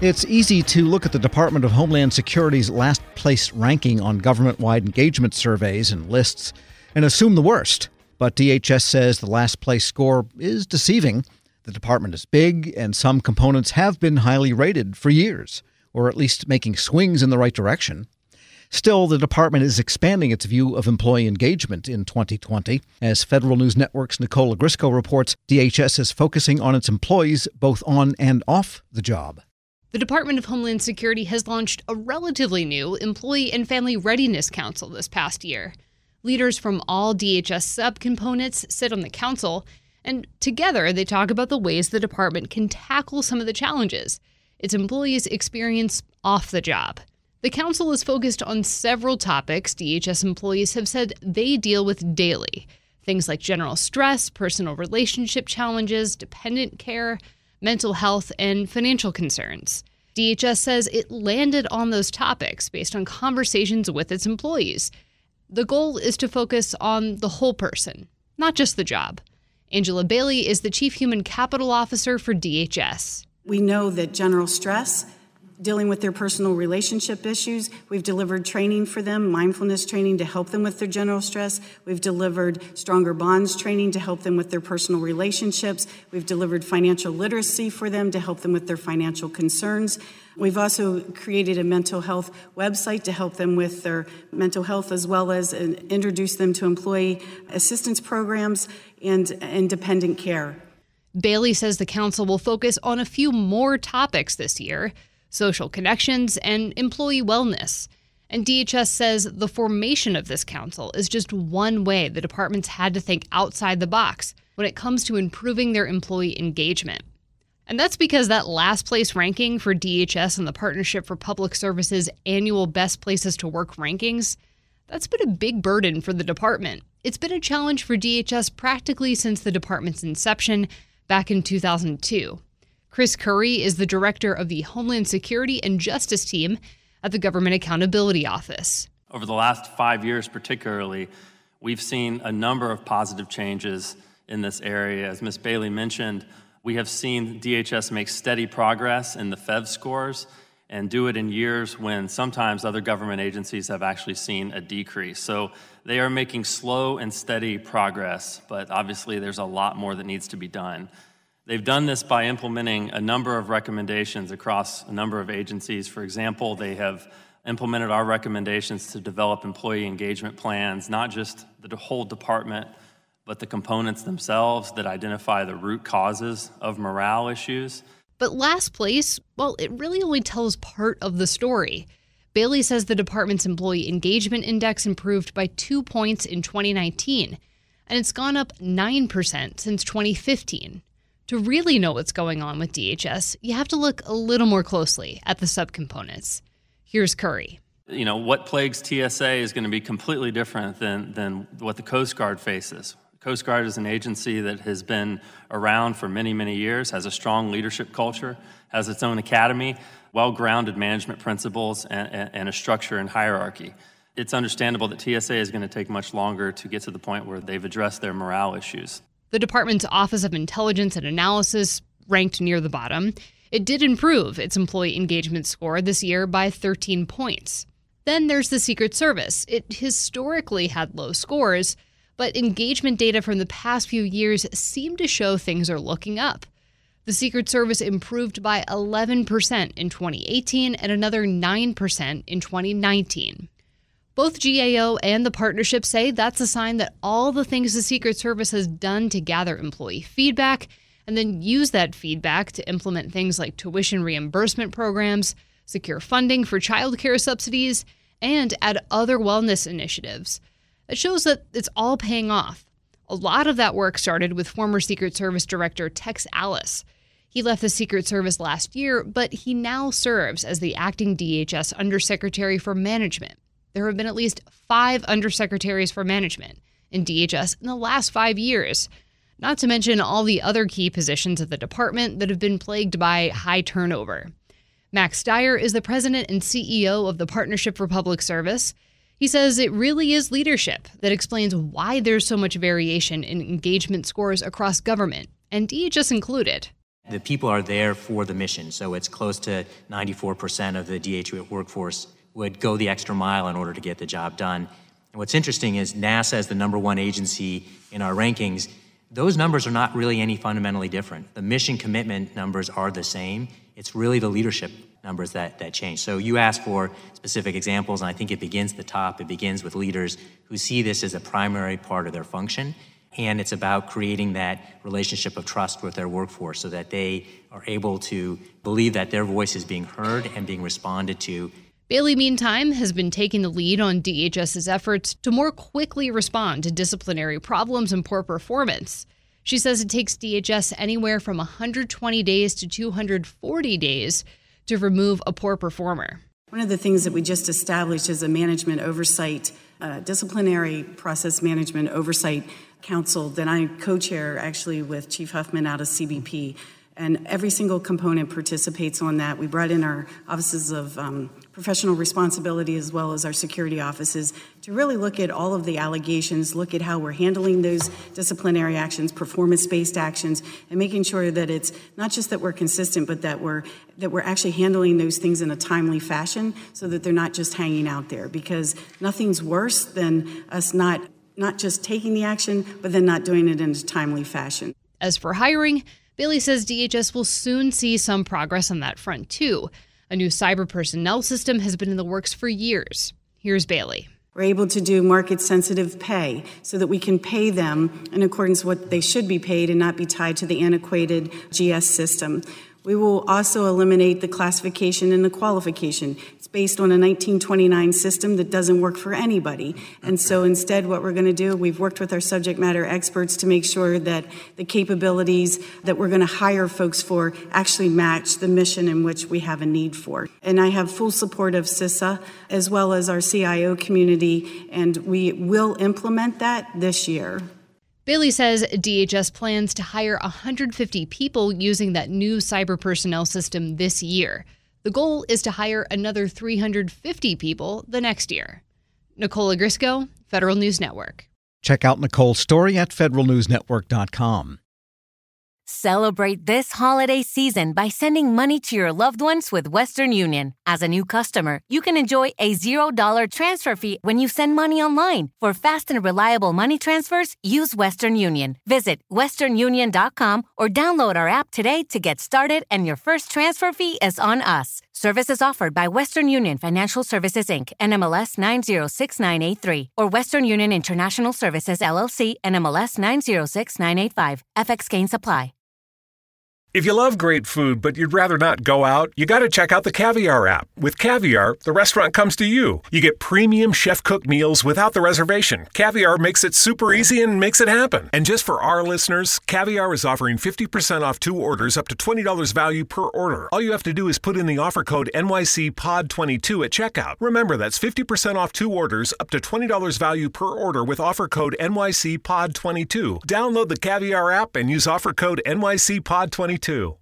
It's easy to look at the Department of Homeland Security's last place ranking on government wide engagement surveys and lists and assume the worst. But DHS says the last place score is deceiving. The department is big, and some components have been highly rated for years, or at least making swings in the right direction. Still, the department is expanding its view of employee engagement in 2020. As Federal News Network's Nicole Ogrysko reports, DHS is focusing on its employees both on and off the job. The Department of Homeland Security has launched a relatively new Employee and Family Readiness Council this past year. Leaders from all DHS subcomponents sit on the council, and together they talk about the ways the department can tackle some of the challenges its employees experience off the job. The council is focused on several topics DHS employees have said they deal with daily things like general stress, personal relationship challenges, dependent care, mental health, and financial concerns. DHS says it landed on those topics based on conversations with its employees. The goal is to focus on the whole person, not just the job. Angela Bailey is the Chief Human Capital Officer for DHS. We know that general stress dealing with their personal relationship issues. We've delivered training for them, mindfulness training to help them with their general stress. We've delivered stronger bonds training to help them with their personal relationships. We've delivered financial literacy for them to help them with their financial concerns. We've also created a mental health website to help them with their mental health as well as uh, introduce them to employee assistance programs and independent care. Bailey says the council will focus on a few more topics this year social connections, and employee wellness. And DHS says the formation of this council is just one way the departments had to think outside the box when it comes to improving their employee engagement. And that's because that last place ranking for DHS and the Partnership for Public Services annual Best Places to Work rankings, that's been a big burden for the department. It's been a challenge for DHS practically since the department's inception back in 2002. Chris Currie is the director of the Homeland Security and Justice team at the Government Accountability Office. Over the last five years, particularly, we've seen a number of positive changes in this area. As Ms. Bailey mentioned, we have seen DHS make steady progress in the FEV scores and do it in years when sometimes other government agencies have actually seen a decrease. So they are making slow and steady progress, but obviously there's a lot more that needs to be done. They've done this by implementing a number of recommendations across a number of agencies. For example, they have implemented our recommendations to develop employee engagement plans, not just the whole department, but the components themselves that identify the root causes of morale issues. But last place, well, it really only tells part of the story. Bailey says the department's employee engagement index improved by two points in 2019, and it's gone up 9% since 2015. To really know what's going on with DHS, you have to look a little more closely at the subcomponents. Here's Currie. You know, what plagues TSA is going to be completely different than, than what the Coast Guard faces. Coast Guard is an agency that has been around for many, many years, has a strong leadership culture, has its own academy, well grounded management principles, and, and, a structure and hierarchy. It's understandable that TSA is going to take much longer to get to the point where they've addressed their morale issues. The department's Office of Intelligence and Analysis ranked near the bottom. It did improve its employee engagement score this year by 13 points. Then there's the Secret Service. It historically had low scores, but engagement data from the past few years seem to show things are looking up. The Secret Service improved by 11% in 2018 and another 9% in 2019. Both GAO and the partnership say that's a sign that all the things the Secret Service has done to gather employee feedback and then use that feedback to implement things like tuition reimbursement programs, secure funding for childcare subsidies, and add other wellness initiatives. It shows that it's all paying off. A lot of that work started with former Secret Service Director Tex Alles. He left the Secret Service last year, but he now serves as the acting DHS Undersecretary for Management there have been at least five undersecretaries for management in DHS in the last five years, not to mention all the other key positions at the department that have been plagued by high turnover. Max Stier is the president and CEO of the Partnership for Public Service. He says it really is leadership that explains why there's so much variation in engagement scores across government, and DHS included. The people are there for the mission, so it's close to 94% of the DH workforce would go the extra mile in order to get the job done. And what's interesting is NASA is the number one agency in our rankings, those numbers are not really any fundamentally different. The mission commitment numbers are the same. It's really the leadership numbers that, that change. So you asked for specific examples, and I think it begins at the top. It begins with leaders who see this as a primary part of their function. And it's about creating that relationship of trust with their workforce so that they are able to believe that their voice is being heard and being responded to Bailey, meantime, has been taking the lead on DHS's efforts to more quickly respond to disciplinary problems and poor performance. She says it takes DHS anywhere from 120 days to 240 days to remove a poor performer. One of the things that we just established is a management oversight, uh, disciplinary process management oversight council that I co chair actually with Chief Huffman out of CBP and every single component participates on that. We brought in our offices of um, professional responsibility as well as our security offices to really look at all of the allegations, look at how we're handling those disciplinary actions, performance-based actions, and making sure that it's not just that we're consistent, but that we're that we're actually handling those things in a timely fashion so that they're not just hanging out there. Because nothing's worse than us not not just taking the action, but then not doing it in a timely fashion. As for hiring, Bailey says DHS will soon see some progress on that front, too. A new cyber personnel system has been in the works for years. Here's Bailey. We're able to do market sensitive pay so that we can pay them in accordance with what they should be paid and not be tied to the antiquated GS system. We will also eliminate the classification and the qualification. It's based on a 1929 system that doesn't work for anybody. And so instead, what we're going to do, we've worked with our subject matter experts to make sure that the capabilities that we're going to hire folks for actually match the mission in which we have a need for. And I have full support of CISA as well as our CIO community, and we will implement that this year. Bailey says DHS plans to hire 150 people using that new cyber personnel system this year. The goal is to hire another 350 people the next year. Nicole Ogrysko, Federal News Network. Check out Nicole's story at federalnewsnetwork.com. Celebrate this holiday season by sending money to your loved ones with Western Union. As a new customer, you can enjoy a $0 transfer fee when you send money online. For fast and reliable money transfers, use Western Union. Visit westernunion.com or download our app today to get started, and your first transfer fee is on us. Services offered by Western Union Financial Services Inc. NMLS 906983 or Western Union International Services LLC NMLS 906985. FX gain supply. If you love great food, but you'd rather not go out, you got to check out the Caviar app. With Caviar, the restaurant comes to you. You get premium chef cooked meals without the reservation. Caviar makes it super easy and makes it happen. And just for our listeners, Caviar is offering 50% off two orders up to $20 value per order. All you have to do is put in the offer code NYCPOD22 at checkout. Remember, that's 50% off two orders up to $20 value per order with offer code NYCPOD22. Download the Caviar app and use offer code NYCPOD22. 22.